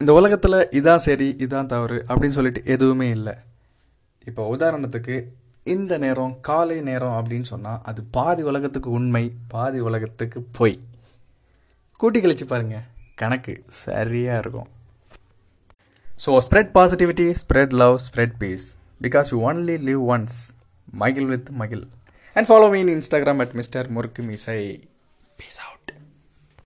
இந்த உலகத்தில் இதான் சரி இதான் தவறு அப்படின்னு சொல்லிட்டு எதுவுமே இல்லை. இப்போ உதாரணத்துக்கு இந்த நேரம் காலை நேரம் அப்படின்னு சொன்னால் அது பாதி உலகத்துக்கு உண்மை பாதி உலகத்துக்கு பொய். கூட்டி கழிச்சு பாருங்கள் கணக்கு சரியாக இருக்கும். So spread positivity spread love spread piece because you only live once மகிழ் வித் மகிழ் and follow mean Instagram at mister முருக்கு மிசை